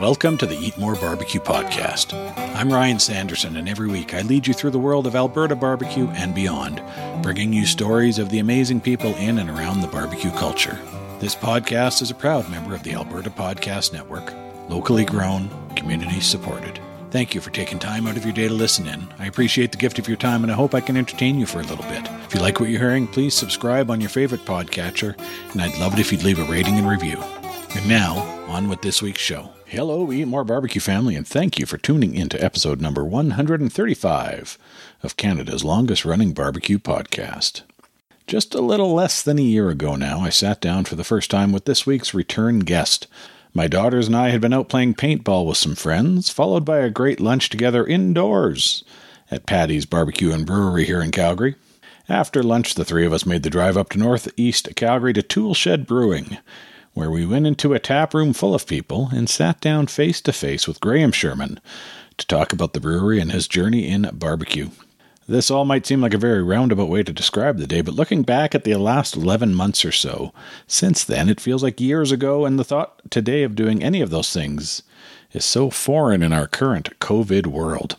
Welcome to the Eat More Barbecue Podcast. I'm Ryan Sanderson, and every week I lead you through the world of Alberta barbecue and beyond, bringing you stories of the amazing people in and around the barbecue culture. This podcast is a proud member of the Alberta Podcast Network, locally grown, community supported. Thank you for taking time out of your day to listen in. I appreciate the gift of your time, and I hope I can entertain you for a little bit. If you like what you're hearing, please subscribe on your favorite podcatcher, and I'd love it if you'd leave a rating and review. And now, on with this week's show. Hello, Eat More Barbecue family, and thank you for tuning in to episode number 135 of Canada's longest running barbecue podcast. Just a little less than a year ago now, I sat down for the first time with this week's return guest. My daughters and I had been out playing paintball with some friends, followed by a great lunch together indoors at Paddy's Barbecue and Brewery here in Calgary. After lunch, the three of us made the drive up to northeast Calgary to Toolshed Brewing, where we went into a tap room full of people and sat down face to face with Graham Sherman to talk about the brewery and his journey in barbecue. This all might seem like a very roundabout way to describe the day, but looking back at the last 11 months or so, since then it feels like years ago, and the thought today of doing any of those things is so foreign in our current COVID world.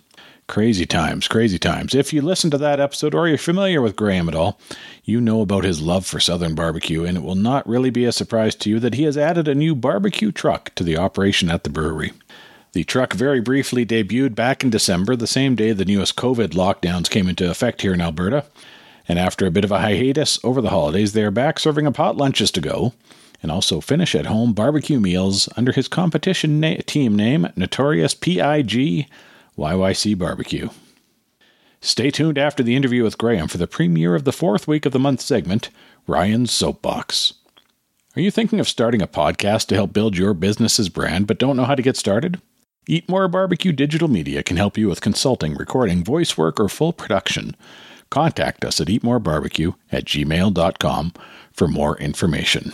Crazy times, crazy times. If you listen to that episode or you're familiar with Graham at all, you know about his love for Southern barbecue, and it will not really be a surprise to you that he has added a new barbecue truck to the operation at the brewery. The truck very briefly debuted back in December, the same day the newest COVID lockdowns came into effect here in Alberta. And after a bit of a hiatus over the holidays, they are back serving up hot lunches to go and also finish at home barbecue meals under his competition na- team name, Notorious PIG YYC Barbecue. Stay tuned after the interview with Graham for the premiere of the fourth week of the month segment, Ryan's Soapbox. Are you thinking of starting a podcast to help build your business's brand but don't know how to get started? Eat More Barbecue Digital Media can help you with consulting, recording, voice work, or full production. Contact us at eatmorebarbecue at gmail.com for more information.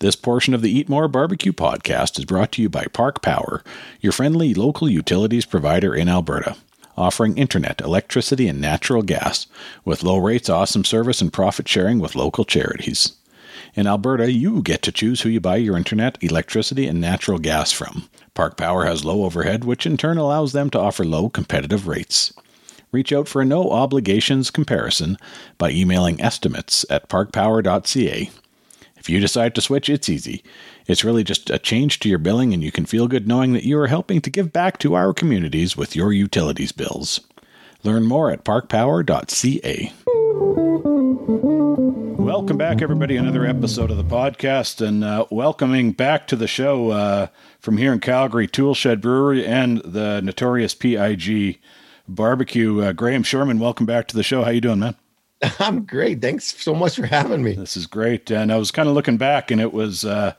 This portion of the Eat More Barbecue podcast is brought to you by Park Power, your friendly local utilities provider in Alberta, offering internet, electricity, and natural gas with low rates, awesome service, and profit sharing with local charities. In Alberta, you get to choose who you buy your internet, electricity, and natural gas from. Park Power has low overhead, which in turn allows them to offer low competitive rates. Reach out for a no obligations comparison by emailing estimates at parkpower.ca if you decide to switch, it's easy. It's really just a change to your billing, and you can feel good knowing that you are helping to give back to our communities with your utilities bills. Learn more at parkpower.ca. Welcome back, everybody. Another episode of the podcast, and uh, welcoming back to the show uh, from here in Calgary, Toolshed Brewery and the notorious PIG Barbecue. Uh, Graham Sherman, welcome back to the show. How you doing, man? I'm great. Thanks so much for having me. This is great. And I was kind of looking back, and it was uh,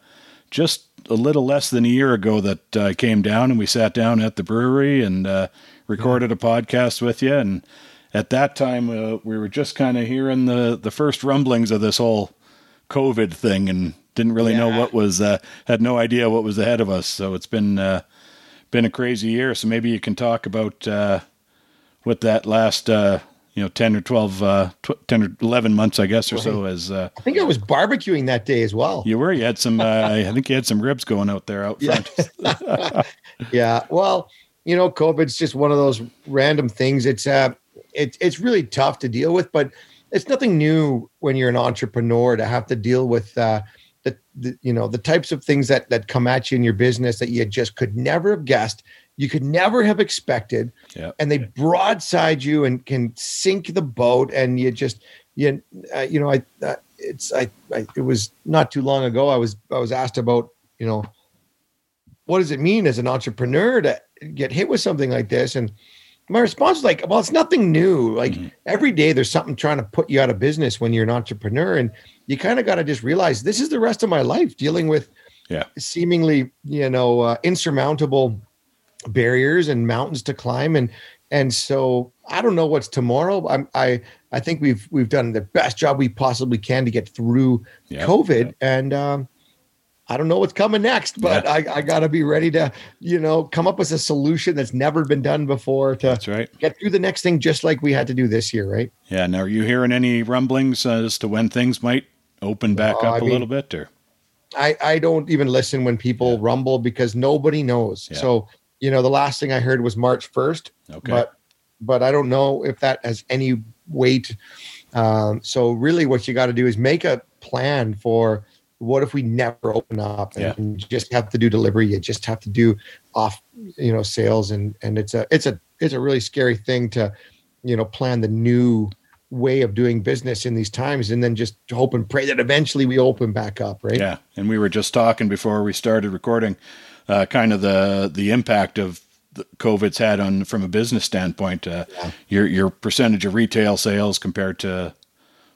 just a little less than a year ago that I came down and we sat down at the brewery and uh, recorded a podcast with you. And at that time, uh, we were just kind of hearing the, the first rumblings of this whole COVID thing and didn't really yeah. know what was, uh, had no idea what was ahead of us. So it's been, uh, been a crazy year. So maybe you can talk about uh, what that last you know 10 or 12 uh, tw- 10 or 11 months i guess or right. so as uh, i think i was barbecuing that day as well. You were? You had some uh, i think you had some ribs going out there out front. Yeah. yeah well you know covid's just one of those random things. It's uh it's it's really tough to deal with but it's nothing new when you're an entrepreneur to have to deal with uh the, the you know the types of things that that come at you in your business that you just could never have guessed you could never have expected. Yep. And they broadside you and can sink the boat. And you just, you, uh, you know, I, uh, it's, I, I, it was not too long ago. I was, I was asked about, you know, what does it mean as an entrepreneur to get hit with something like this? And my response was like, well, it's nothing new. Like mm-hmm. every day there's something trying to put you out of business when you're an entrepreneur. And you kind of got to just realize this is the rest of my life dealing with yeah. seemingly, you know, uh, insurmountable barriers and mountains to climb and and so I don't know what's tomorrow. I'm, I I think we've we've done the best job we possibly can to get through yep, COVID, yep. and um, I don't know what's coming next. But yeah. I, I got to be ready to you know come up with a solution that's never been done before to that's right. get through the next thing, just like we had to do this year, right? Yeah. Now, are you hearing any rumblings as to when things might open back up I a mean, little bit, or? I I don't even listen when people Yeah. rumble because nobody knows. Yeah. So you know, the last thing I heard was March first, Okay. but but I don't know if that has any weight. Um, so really, what you got to do is make a plan for what if we never open up and Yeah. you just have to do delivery. You just have to do off, you know, sales, and and it's a it's a it's a really scary thing to, you know, plan the new way of doing business in these times, and then just hope and pray that eventually we open back up. Right? Yeah, and we were just talking before we started recording, uh, kind of the the impact of COVID's had on from a business standpoint. Uh, Yeah. Your your percentage of retail sales compared to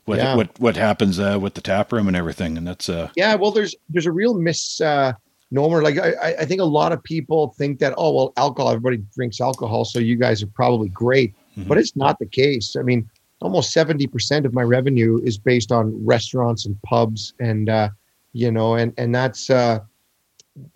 what Yeah. what what happens uh, with the tap room and everything, and that's uh Yeah, well, there's there's a real miss uh, normal. Like I, I- think a lot of people think that oh well, alcohol. Everybody drinks alcohol, so you guys are probably great, Mhm. but it's not the case. I mean, almost seventy percent of my revenue is based on restaurants and pubs, and uh, you know, and and that's uh,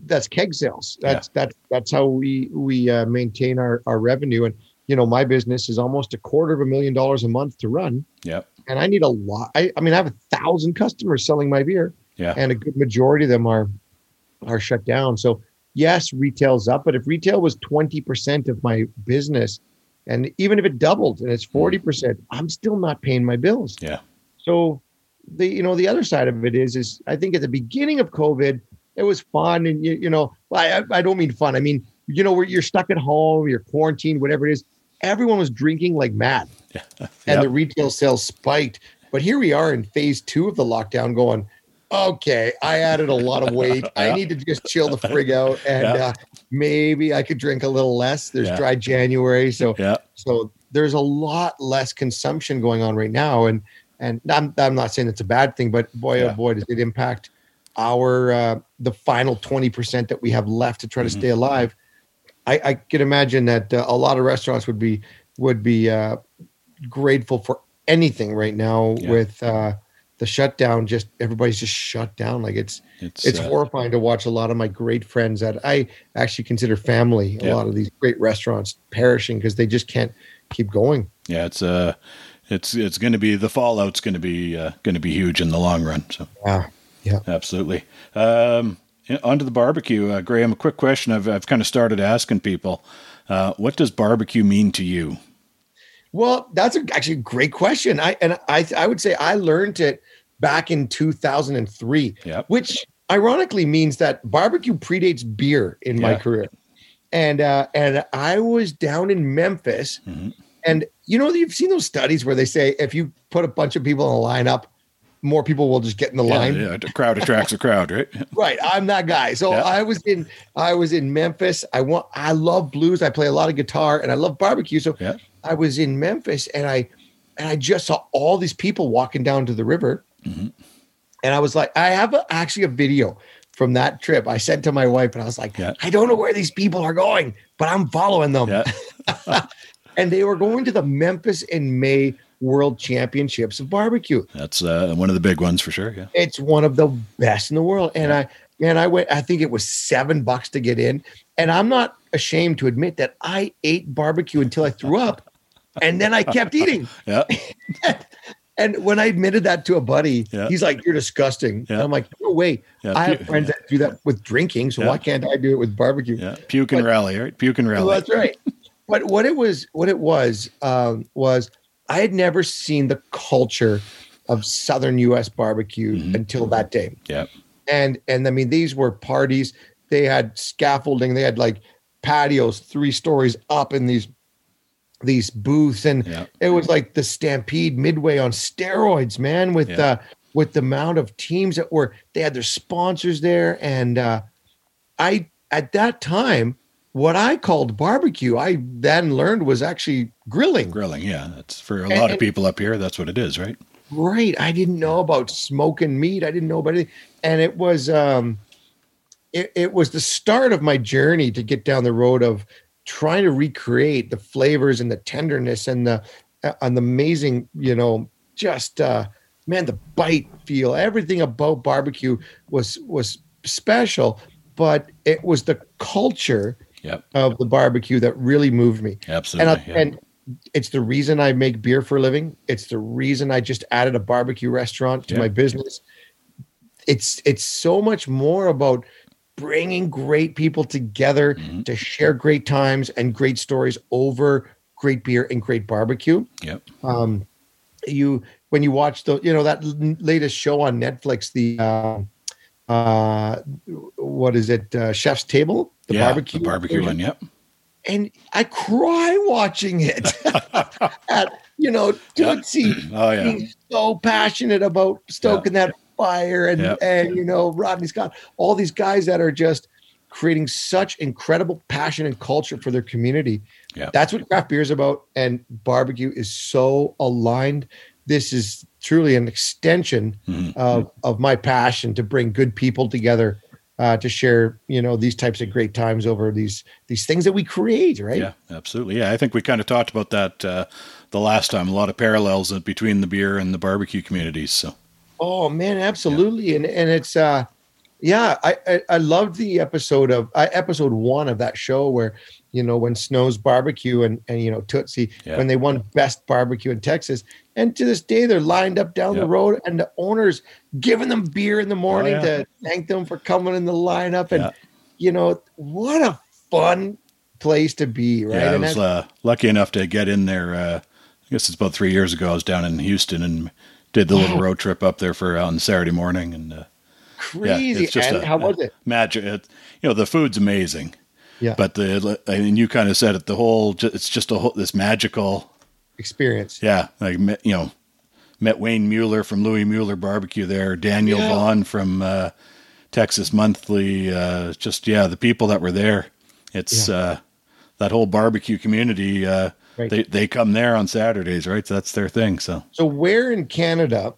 that's keg sales. That's that's that's how we we uh, maintain our our revenue. And you know, my business is almost a quarter of a million dollars a month to run yeah and I need a lot. I, I mean, I have a thousand customers selling my beer, Yeah. and a good majority of them are are shut down. So yes, retail's up, but if retail was twenty percent of my business, and even if it doubled and it's forty percent, I'm still not paying my bills. Yeah. So the you know the other side of it is is I think at the beginning of COVID it was fun and you you know I I don't mean fun I mean you know where you're stuck at home you're quarantined whatever it is everyone was drinking like mad yeah and the retail sales spiked. But here we are in phase two of the lockdown going, okay, I added a lot of weight. I need to just chill the frig out and Yeah. uh, maybe I could drink a little less. There's Yeah. dry January. So yeah so there's a lot less consumption going on right now. And and I'm, I'm not saying it's a bad thing, but boy, oh boy, does it impact our uh, the final 20% that we have left to try to Mhm. stay alive. I, I can imagine that uh, a lot of restaurants would be would be uh, grateful for anything right now Yeah. with uh, the shutdown. Just everybody's just shut down. Like it's it's it's horrifying to watch a lot of my great friends that I actually consider family. A lot of these great restaurants perishing because they just can't keep going. yeah it's uh it's it's going to be the fallout's going to be uh, going to be huge in the long run. So Yeah. Absolutely. Um, yeah, onto the barbecue, uh, Graham. A quick question I've I've kind of started asking people. Uh, what does barbecue mean to you? Well, that's a, actually a great question. I and I I would say I learned it back in 2003, Yep. which ironically means that barbecue predates beer in my career. And uh and I was down in Memphis Mhm. and you know you've seen those studies where they say if you put a bunch of people in a lineup, more people will just get in the Yeah, line. yeah, a crowd attracts a crowd, right? Right, I'm that guy. So Yeah. I was in I was in Memphis. I want I love blues. I play a lot of guitar and I love barbecue. So Yeah. I was in Memphis and I and I just saw all these people walking down to the river. Mhm. And I was like, I have a, actually a video from that trip. I said to my wife, and I was like. I don't know where these people are going, but I'm following them. And they were going to the Memphis in May World Championships of barbecue. that's uh, one of the big ones for sure. Yeah, It's one of the best in the world. And I and I went, I think it was seven bucks to get in. And I'm not ashamed to admit that I ate barbecue until I threw up. And then I kept eating. yeah, And when I admitted that to a buddy, Yeah. he's like, You're disgusting. Yeah. I'm like, No way. yeah. I have friends that do that with drinking. So why can't I do it with barbecue? yeah, puke and but- rally, right? Puke and Well, rally. that's right. But what it was, what it was, um, was I had never seen the culture of Southern U.S. barbecue Mhm. until that day. Yeah. And and I mean, these were parties. They had scaffolding. They had like patios three stories up in these these booths, and Yeah, it was like the Stampede Midway on steroids, man. With Yeah. uh, with the amount of teams that were, they had their sponsors there, and uh, I at that time, what I called barbecue, I then learned was actually grilling. grilling. Yeah, that's for a And- lot of people up here. That's what it is, right? Right. I didn't know about smoking meat. I didn't know about it. And it was um it, it was the start of my journey to get down the road of trying to recreate the flavors and the tenderness and the uh, and the amazing, you know, just uh man, the bite feel, everything about barbecue was was special, but it was the culture Yep. of the barbecue that really moved me and Absolutely. I, yeah. and it's the reason I make beer for a living. It's the reason I just added a barbecue restaurant to Yeah. my business. it's it's so much more about bringing great people together Mhm. to share great times and great stories over great beer and great barbecue. Yep. Um, you when you watch the you know that latest show on Netflix, the uh, uh, what is it, uh, Chef's Table, the yeah, barbecue, the barbecue one. Yep. and I cry watching it. At you know. Tootsie Oh yeah. being so passionate about stoking that fire, and Yeah. and you know Rodney Scott, all these guys that are just creating such incredible passion and culture for their community. Yeah. That's what craft beer is about, and barbecue is so aligned. This is truly an extension Mhm. of of my passion to bring good people together. Uh, to share, you know, these types of great times over these these things that we create, right? Yeah, absolutely. Yeah, I think we kind of talked about that uh, the last time. A lot of parallels between the beer and the barbecue communities. So Oh man, absolutely. And and it's uh yeah, I I, I loved the episode of uh, episode one of that show where you know when Snow's barbecue and and you know Tootsie Yeah. when they won best barbecue in Texas, and to this day they're lined up down Yeah. the road and the owners giving them beer in the morning Oh, yeah. to thank them for coming in the lineup, and Yeah. you know what a fun place to be, right? yeah, I was uh, lucky enough to get in there. Uh, I guess it's about three years ago. I was down in Houston and did the little road trip up there for on Saturday morning and. Uh, crazy. it's just and a- how was it? magic. It, you know, the food's amazing. Yeah. But the I mean, you kind of said it. The whole it's just a whole this magical. Experience. Yeah, like met, you know, met Wayne Mueller from Louis Mueller Barbecue there. Daniel Yeah. Vaughn from uh, Texas Monthly. Uh, just yeah, the people that were there. It's uh, that whole barbecue community. Uh, Right. They they come there on Saturdays, right? So that's their thing. So So where in Canada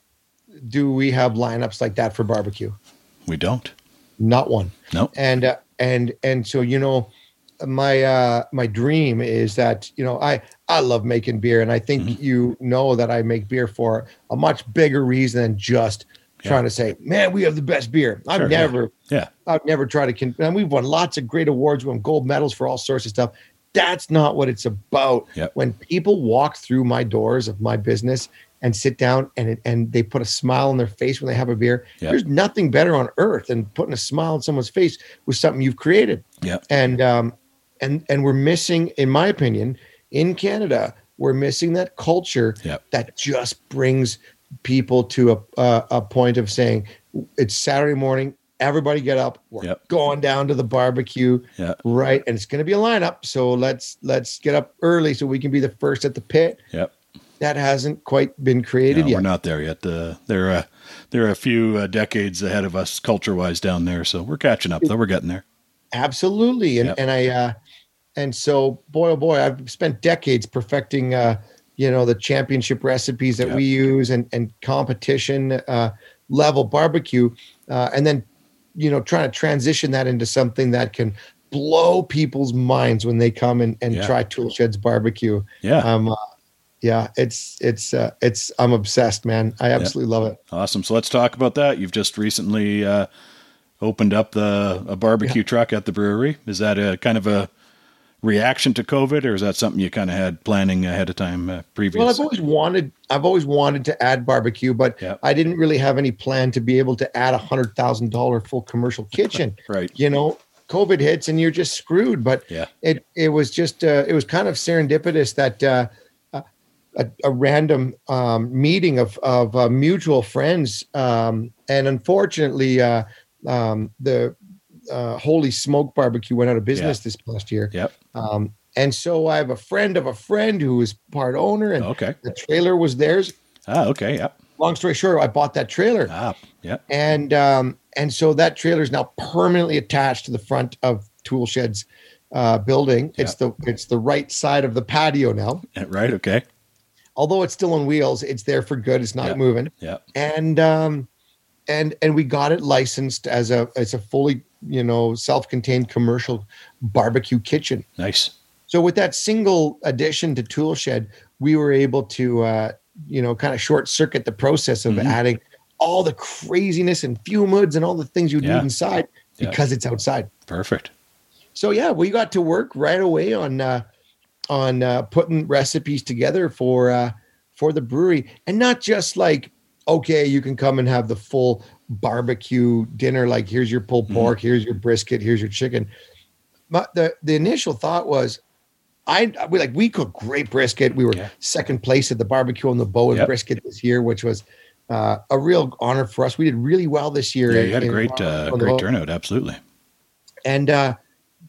do we have lineups like that for barbecue? we don't. Not one. No. And uh, and and so you know, my uh my dream is that you know I I love making beer, and I think Mm-hmm. you know that I make beer for a much bigger reason than just Yeah. trying to say, man, we have the best beer. I've Sure, yeah. never Yeah. I've never tried to. Con- and we've won lots of great awards. We won gold medals for all sorts of stuff. That's not what it's about. Yep. When people walk through my doors of my business and sit down and and they put a smile on their face when they have a beer, Yep. there's nothing better on earth than putting a smile on someone's face with something you've created. Yeah. And um, and and we're missing, in my opinion, in Canada, we're missing that culture Yep. that just brings people to a a, a point of saying it's Saturday morning. Everybody get up. We're Yep. going down to the barbecue, Yeah. right? And it's going to be a lineup. So let's let's get up early so we can be the first at the pit. Yep. That hasn't quite been created No, yet. we're not there yet. Uh, they're uh, they're a few uh, decades ahead of us culture wise down there, so we're catching up. Though we're getting there. Absolutely. And Yep. and I uh and so boy oh boy, I've spent decades perfecting uh you know the championship recipes that Yep. we use and and competition uh level barbecue uh and then you know trying to transition that into something that can blow people's minds when they come and, and Yeah. try Tool Shed's barbecue. Yeah, Um uh, yeah, it's it's uh it's I'm obsessed, man. I absolutely love it. awesome. So let's talk about that. You've just recently uh, opened up the a barbecue truck at the brewery. Is that a kind of a reaction to COVID, or is that something you kind of had planning ahead of time uh, previous? Well, I've always wanted I've always wanted to add barbecue, but Yep. I didn't really have any plan to be able to add a hundred thousand dollar full commercial kitchen. right. you know, COVID hits and you're just screwed. But Yeah. it it was just uh, it was kind of serendipitous that uh, a, a, random um, meeting of of uh, mutual friends, um, and unfortunately, uh, um, the uh, Holy Smoke Barbecue went out of business this past year. Yep. Um, and so I have a friend of a friend who is part owner, and Okay. the trailer was theirs. Ah. Okay. Yep. Long story short, I bought that trailer Ah. Yep. and um, and so that trailer is now permanently attached to the front of Tool Shed's uh, building. It's the it's the right side of the patio now. Right. Okay. Although it's still on wheels, it's there for good. It's not Yeah. moving. Yep. And um, and and we got it licensed as a as a fully you know self-contained commercial barbecue kitchen. Nice. So with that single addition to Tool Shed, we were able to, uh, you know, kind of short circuit the process of Mhm. adding all the craziness and fume hoods and all the things you'd Yeah. need inside Yeah. because it's outside. Perfect. So yeah, we got to work right away on uh, on uh, putting recipes together for uh, for the brewery, and not just like okay, you can come and have the full barbecue dinner. Like here's your pulled pork, mm-hmm. here's your brisket, here's your chicken. But the the initial thought was, I we like we cooked great brisket. We were yeah. second place at the barbecue on the bow and yep. brisket this year, which was uh, a real honor for us. We did really well this year. Yeah, you had a great uh, great turnout, absolutely. And uh,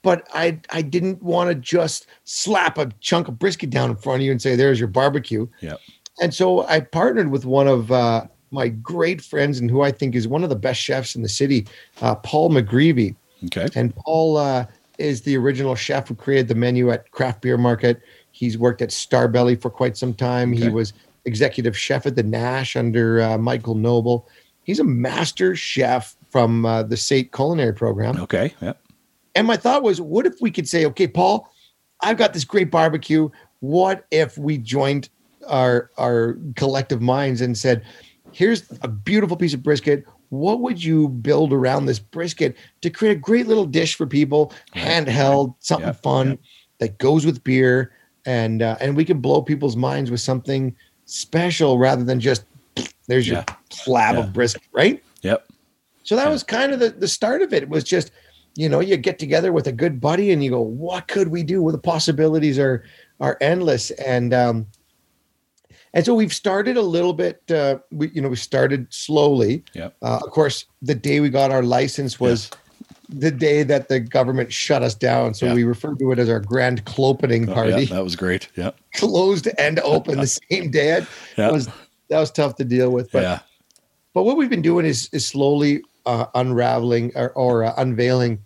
but I I didn't want to just slap a chunk of brisket down in front of you and say, "There's your barbecue." Yeah. And so I partnered with one of uh, my great friends and who I think is one of the best chefs in the city, uh, Paul McGreevy. Okay. And Paul uh, is the original chef who created the menu at Craft Beer Market. He's worked at Starbelly for quite some time. Okay. He was executive chef at the Nash under uh, Michael Noble. He's a master chef from uh, the SAIT culinary program. Okay. Yep. And my thought was, what if we could say, okay, Paul, I've got this great barbecue. What if we joined our our collective minds and said, here's a beautiful piece of brisket. What would you build around this brisket to create a great little dish for people, handheld, something fun that goes with beer, and uh, and we can blow people's minds with something special rather than just there's your yeah. slab yeah. of brisket, right? Yep. So that was kind of the, the start of it. It was just, you know, you get together with a good buddy and you go, what could we do? Well, the possibilities are are endless. And um, and so we've started a little bit. Uh, we you know we started slowly. Yeah. Uh, of course, the day we got our license was the day that the government shut us down. So yeah. we referred to it as our grand clopening party. Oh, yeah, that was great. Yeah. Closed and open the same day. It yeah. was that was tough to deal with. But, yeah. But what we've been doing is is slowly uh, unraveling or, or uh, unveiling.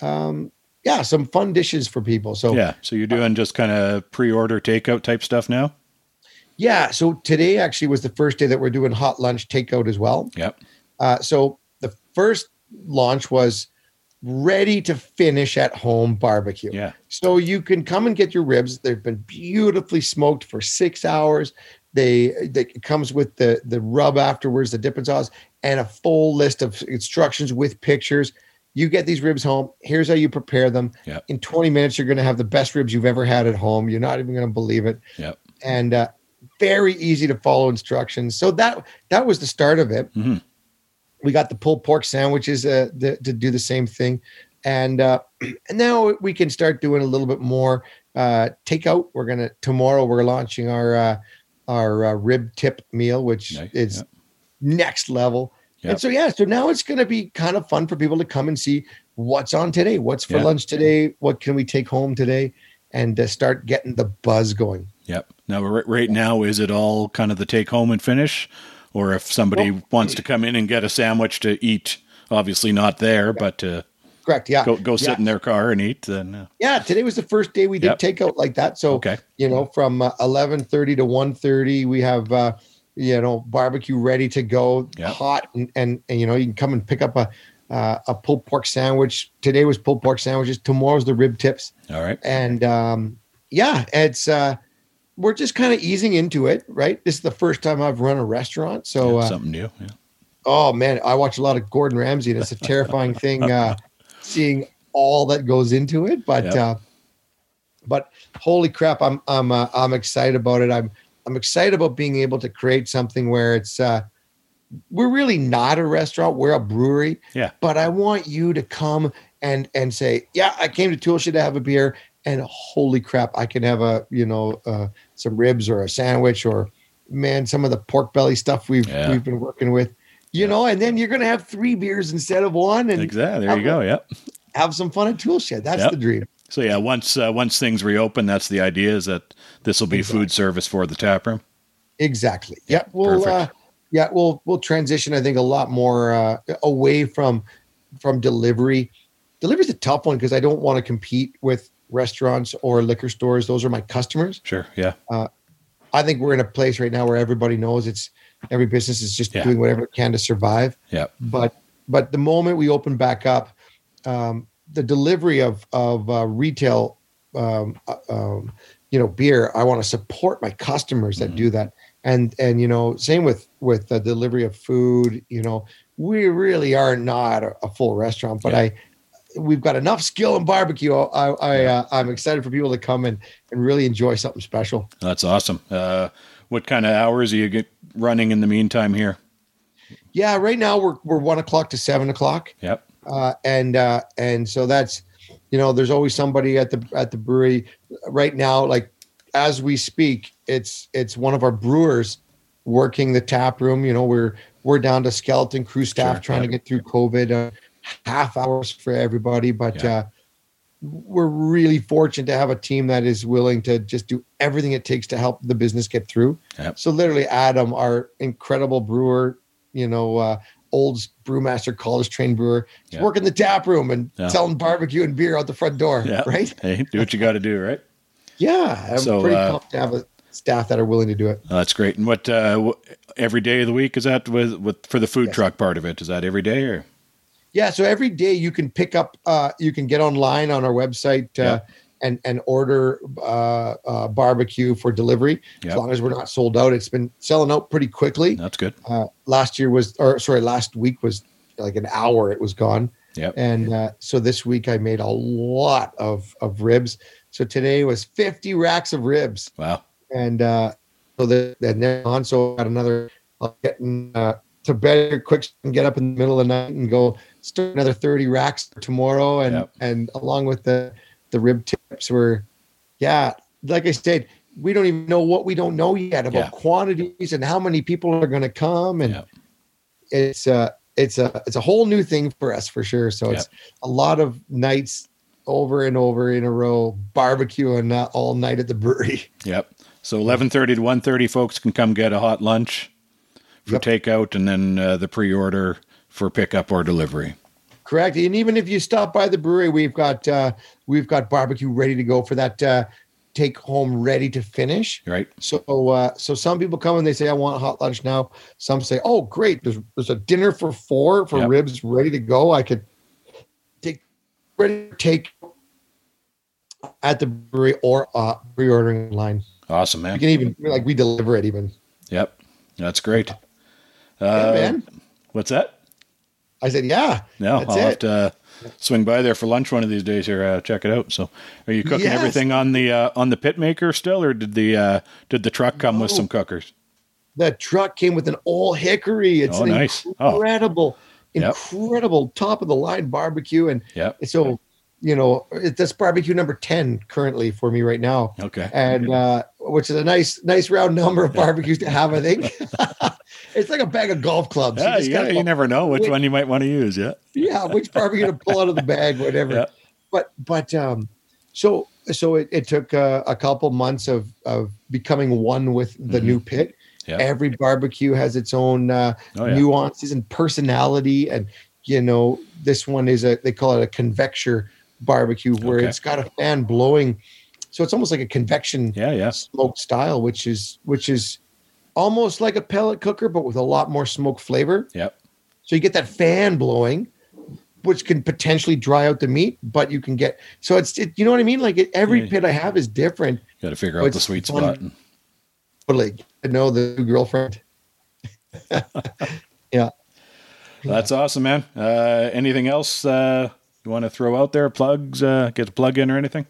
Um, yeah, some fun dishes for people. So yeah, so you're doing just kind of pre-order takeout type stuff now. Yeah. So today actually was the first day that we're doing hot lunch takeout as well. Yep. Uh, so the first launch was ready to finish at home barbecue. Yeah. So you can come and get your ribs. They've been beautifully smoked for six hours. They, they comes with the the rub afterwards, the dipping sauce, and a full list of instructions with pictures. You get these ribs home. Here's how you prepare them. Yep. In 20 minutes, you're going to have the best ribs you've ever had at home. You're not even going to believe it. Yep. And uh, very easy to follow instructions. So that that was the start of it. Mm-hmm we got the pulled pork sandwiches uh, to, to do the same thing, and uh, and now we can start doing a little bit more uh, takeout. We're gonna tomorrow we're launching our uh, our uh, rib tip meal, which nice. is next level. Yep. And so yeah, so now it's going to be kind of fun for people to come and see what's on today, what's for lunch today, what can we take home today, and uh, start getting the buzz going. Yep. Now, right now, is it all kind of the take home and finish, or if somebody well, wants to come in and get a sandwich to eat, obviously not there, but to correct, yeah, go go sit yeah. in their car and eat. Then uh, yeah, today was the first day we did yep. takeout like that. So okay. you know, from uh, eleven thirty to 1.30, we have uh, you know barbecue ready to go, yep. hot, and, and and you know you can come and pick up a. Uh, a pulled pork sandwich. Today was pulled pork sandwiches. Tomorrow's the rib tips. All right. And um, yeah, it's uh, we're just kind of easing into it, right? This is the first time I've run a restaurant, so yeah, uh, something new. Yeah. Oh man, I watch a lot of Gordon Ramsay, and it's a terrifying thing uh, seeing all that goes into it. But yep. uh, but holy crap, I'm I'm uh, I'm excited about it. I'm I'm excited about being able to create something where it's uh, we're really not a restaurant, we're a brewery. Yeah. But I want you to come and and say, yeah, I came to Toolshed to have a beer, and holy crap, I can have a you know uh, some ribs or a sandwich or man, some of the pork belly stuff we've yeah. we've been working with, you yeah. know, and then you're gonna have three beers instead of one. And exactly, there you go. Yep. Have some fun at Tool Shed. That's yep. the dream. So yeah, once uh, once things reopen, that's the idea is that this will be exactly. food service for the tap room. Exactly. Yep. We'll uh, yeah we'll we'll transition. I think a lot more uh, away from from delivery. Delivery is a tough one because I don't want to compete with restaurants or liquor stores. Those are my customers. Sure. Yeah. Uh, I think we're in a place right now where everybody knows it's every business is just yeah. doing whatever it can to survive. Yeah. But but the moment we open back up, um, the delivery of of uh, retail, um, uh, um, you know, beer. I want to support my customers that mm-hmm. do that, and and you know, same with with the delivery of food. You know, we really are not a, a full restaurant, but yeah. I we've got enough skill in barbecue. I, I uh, I'm excited for people to come and and really enjoy something special. That's awesome. Uh, what kind of hours are you get running in the meantime here? Yeah, right now we're we're one o'clock to seven o'clock. Yep. Uh, and uh, and so that's you know there's always somebody at the at the brewery right now like as we speak it's it's one of our brewers working the tap room you know we're we're down to skeleton crew staff Sure, trying yeah. to get through covid uh, half hours for everybody but Yeah. uh we're really fortunate to have a team that is willing to just do everything it takes to help the business get through Yep. so literally adam our incredible brewer you know uh Olds brewmaster college trained brewer he's Yeah. working the tap room and Yeah. selling barbecue and beer out the front door Yeah. right Hey, do what you got to do, right? yeah i'm So, pretty uh, pumped to have a staff that are willing to do it that's great. And what uh, every day of the week is that with, with for the food Yes. truck part of it? Is that every day or yeah so every day you can pick up uh you can get online on our website uh Yeah. And and order uh, uh barbecue for delivery Yeah. as long as we're not sold out it's been selling out pretty quickly that's good? uh, last year was or sorry last week was like an hour it was gone Yep. and uh, so this week i made a lot of of ribs so today was 50 racks of ribs Wow. and uh so the and then on so I got another i'll get in, uh, to bed quick and get up in the middle of the night and go start another 30 racks tomorrow and Yep. and along with the the rib tips were yeah like i said we don't even know what we don't know yet about Yeah. quantities and how many people are going to come and Yep. it's uh it's a it's a whole new thing for us for sure so it's a lot of nights over and over in a row barbecuing uh, all night at the brewery Yep. So eleven thirty to one thirty, folks can come get a hot lunch for Yep. takeout, and then uh, the pre-order for pickup or delivery. Correct and even if you stop by the brewery we've got uh we've got barbecue ready to go for that uh take home ready to finish Right. so uh so some people come and they say i want hot lunch now some say oh great there's there's a dinner for four for Yep. ribs ready to go i could take ready take at the brewery or uh pre-ordering line Awesome, man. you can even like we deliver it even Yep. That's great. yeah, Uh, man What's that? I said yeah No, I'll it. have to uh, swing by there for lunch one of these days here. Uh, check it out. So, are you cooking Yes. everything on the uh, on the Pitmaker still, or did the uh, did the truck come with some cookers? the truck came with an Ole Hickory. It's Oh, nice. Oh. incredible, Yep. incredible top of the line barbecue. And Yep. so, you know, it, that's barbecue number 10 currently for me right now. Okay. And uh, which is a nice, nice round number of barbecues to have, I think. it's like a bag of golf clubs. Yeah, just yeah, you never know which Wait. one you might want to use. Yeah. yeah, which barbecue to pull out of the bag, whatever. Yeah. But but um, so so it, it took uh, a couple months of of becoming one with the Mhm. new pit. Yeah. Every barbecue has its own uh, Oh yeah. nuances and personality, and you know this one is a they call it a convecture barbecue where Okay. it's got a fan blowing, so it's almost like a convection Yeah. Yeah. smoke style, which is which is almost like a pellet cooker, but with a lot more smoke flavor. Yep. So you get that fan blowing, which can potentially dry out the meat, but you can get so it's it, you know what I mean. Like it, every Yeah. pit I have is different, Got to figure out the sweet fun. spot. but like I know the girlfriend. That's awesome, man. Uh, anything else uh, you want to throw out there? Plugs? Uh, get a plug in or anything?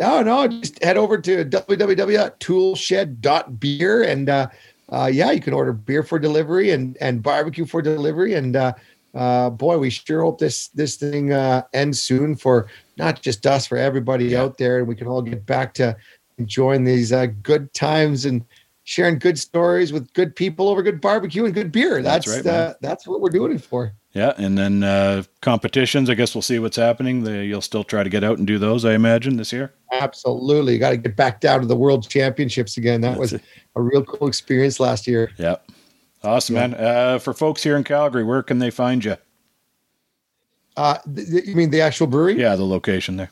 Oh no, just head over to www.toolshed.beer and uh, uh, yeah, you can order beer for delivery and and barbecue for delivery and uh, uh, boy, we sure hope this this thing uh, ends soon for not just us, for everybody Yeah. out there, and we can all get back to enjoying these uh, good times and sharing good stories with good people over good barbecue and good beer. That's That's right, uh, that's what we're doing it for. Yeah, and then uh, competitions. I guess we'll see what's happening. The, you'll still try to get out and do those, I imagine, this year. Absolutely, got to get back down to the World Championships again. That was That's a real cool experience last year. Yeah, awesome, Yeah. man. Uh, for folks here in Calgary, where can they find you? Uh, th- you mean the actual brewery? Yeah, the location there.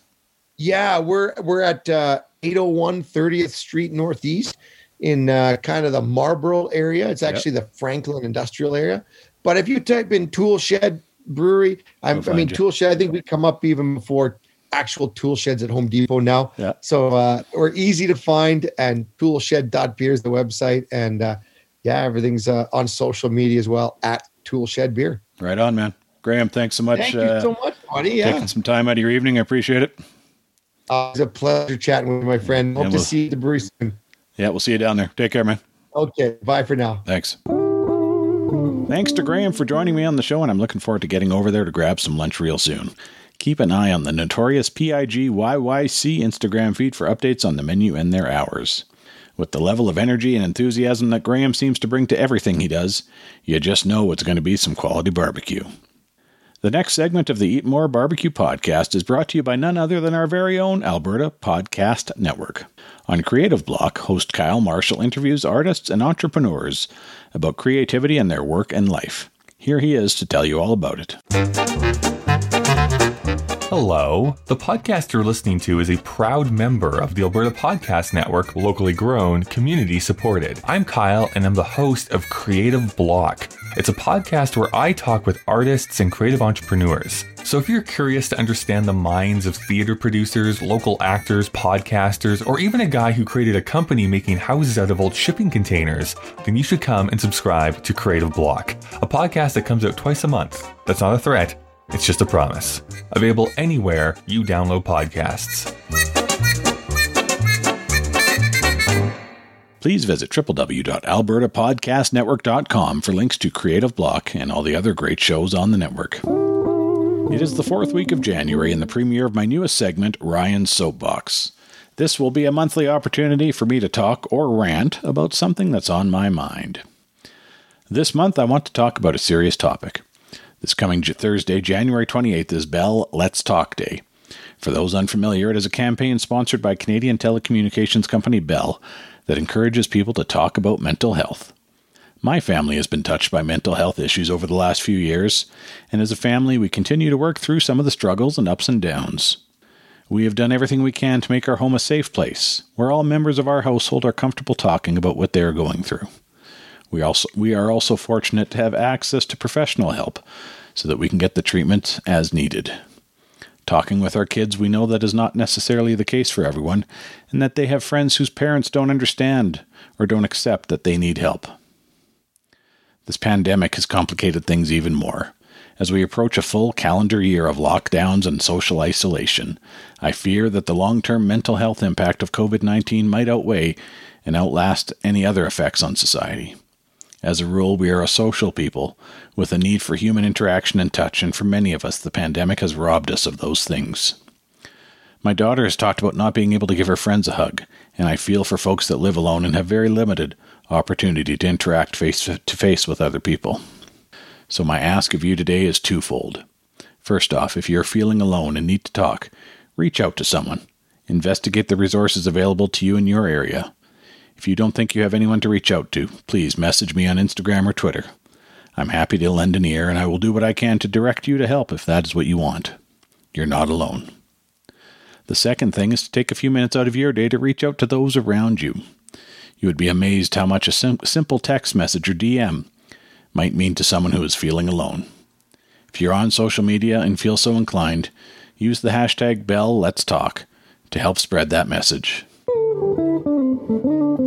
Yeah, we're we're at uh, 801 30th Street Northeast in uh, kind of the Marlborough area. It's actually the Franklin Industrial area. But if you type in Tool Shed Brewery, I'm, I mean you. Tool Shed. I think we come up even before actual tool sheds at Home Depot now. Yeah. So uh, we're easy to find, and toolshed.beer is the website, and uh, yeah, everything's uh, on social media as well at Tool Shed Beer. Right on, man. Graham, thanks so much. Thank uh, you so much, buddy. Yeah. Taking some time out of your evening. I appreciate it. Uh, it's a pleasure chatting with my friend. Hope Yeah, to we'll- see you at the brewery soon. Yeah, we'll see you down there. Take care, man. Okay, bye for now. Thanks. Thank Thanks to Graham for joining me on the show, and I'm looking forward to getting over there to grab some lunch real soon. Keep an eye on the notorious PIGYYC Instagram feed for updates on the menu and their hours. With the level of energy and enthusiasm that Graham seems to bring to everything he does, you just know it's going to be some quality barbecue. The next segment of the Eat More Barbecue podcast is brought to you by none other than our very own Alberta Podcast Network. On Creative Block, host Kyle Marshall interviews artists and entrepreneurs about creativity and their work and life. Here he is to tell you all about it. Hello. The podcast you're listening to is a proud member of the Alberta Podcast Network, locally grown, community supported. I'm Kyle, and I'm the host of Creative Block. It's a podcast where I talk with artists and creative entrepreneurs. So if you're curious to understand the minds of theater producers, local actors, podcasters, or even a guy who created a company making houses out of old shipping containers, then you should come and subscribe to Creative Block, a podcast that comes out twice a month. That's not a threat. It's just a promise. Available anywhere you download podcasts. Please visit www.albertapodcastnetwork.com for links to Creative Block and all the other great shows on the network. It is the fourth week of January and the premiere of my newest segment, Ryan's Soapbox. This will be a monthly opportunity for me to talk or rant about something that's on my mind. This month, I want to talk about a serious topic. This coming Thursday, January 28th, is Bell Let's Talk Day. For those unfamiliar, it is a campaign sponsored by Canadian telecommunications company Bell that encourages people to talk about mental health. My family has been touched by mental health issues over the last few years, and as a family, we continue to work through some of the struggles and ups and downs. We have done everything we can to make our home a safe place, where all members of our household are comfortable talking about what they are going through. We also we are also fortunate to have access to professional help so that we can get the treatment as needed. Talking with our kids, we know that is not necessarily the case for everyone, and that they have friends whose parents don't understand or don't accept that they need help. This pandemic has complicated things even more. As we approach a full calendar year of lockdowns and social isolation, I fear that the long term mental health impact of COVID 19 might outweigh and outlast any other effects on society. As a rule, we are a social people with a need for human interaction and touch, and for many of us, the pandemic has robbed us of those things. My daughter has talked about not being able to give her friends a hug, and I feel for folks that live alone and have very limited opportunity to interact face to face with other people. So, my ask of you today is twofold. First off, if you're feeling alone and need to talk, reach out to someone. Investigate the resources available to you in your area. If you don't think you have anyone to reach out to, please message me on Instagram or Twitter. I'm happy to lend an ear, and I will do what I can to direct you to help if that is what you want. You're not alone. The second thing is to take a few minutes out of your day to reach out to those around you. You would be amazed how much a sim- simple text message or DM might mean to someone who is feeling alone. If you're on social media and feel so inclined, use the hashtag BellLet'sTalk to help spread that message.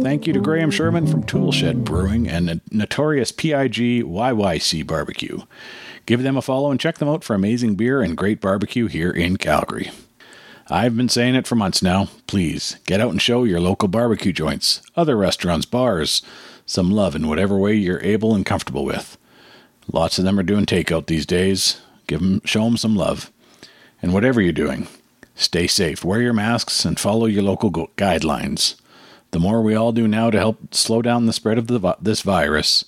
Thank you to Graham Sherman from Toolshed Brewing and notorious PIG YYC Barbecue. Give them a follow and check them out for amazing beer and great barbecue here in Calgary. I've been saying it for months now. Please get out and show your local barbecue joints, other restaurants, bars, some love in whatever way you're able and comfortable with. Lots of them are doing takeout these days. Give them, show them some love. And whatever you're doing, stay safe, wear your masks, and follow your local go- guidelines. The more we all do now to help slow down the spread of the, this virus,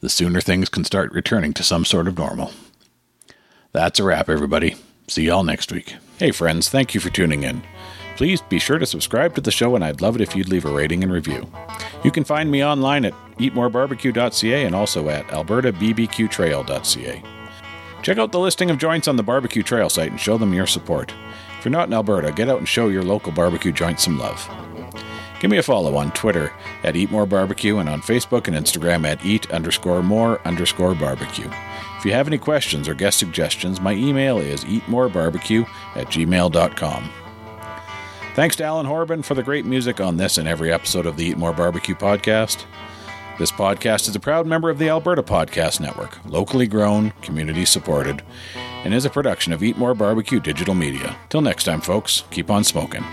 the sooner things can start returning to some sort of normal. That's a wrap, everybody. See y'all next week. Hey, friends, thank you for tuning in. Please be sure to subscribe to the show, and I'd love it if you'd leave a rating and review. You can find me online at eatmorebarbecue.ca and also at albertabbqtrail.ca. Check out the listing of joints on the barbecue trail site and show them your support. If you're not in Alberta, get out and show your local barbecue joint some love. Give me a follow on Twitter at Eat More Barbecue and on Facebook and Instagram at Eat underscore more underscore barbecue. If you have any questions or guest suggestions, my email is eatmorebarbecue at gmail.com. Thanks to Alan Horban for the great music on this and every episode of the Eat More Barbecue podcast. This podcast is a proud member of the Alberta Podcast Network, locally grown, community supported, and is a production of Eat More Barbecue Digital Media. Till next time, folks, keep on smoking.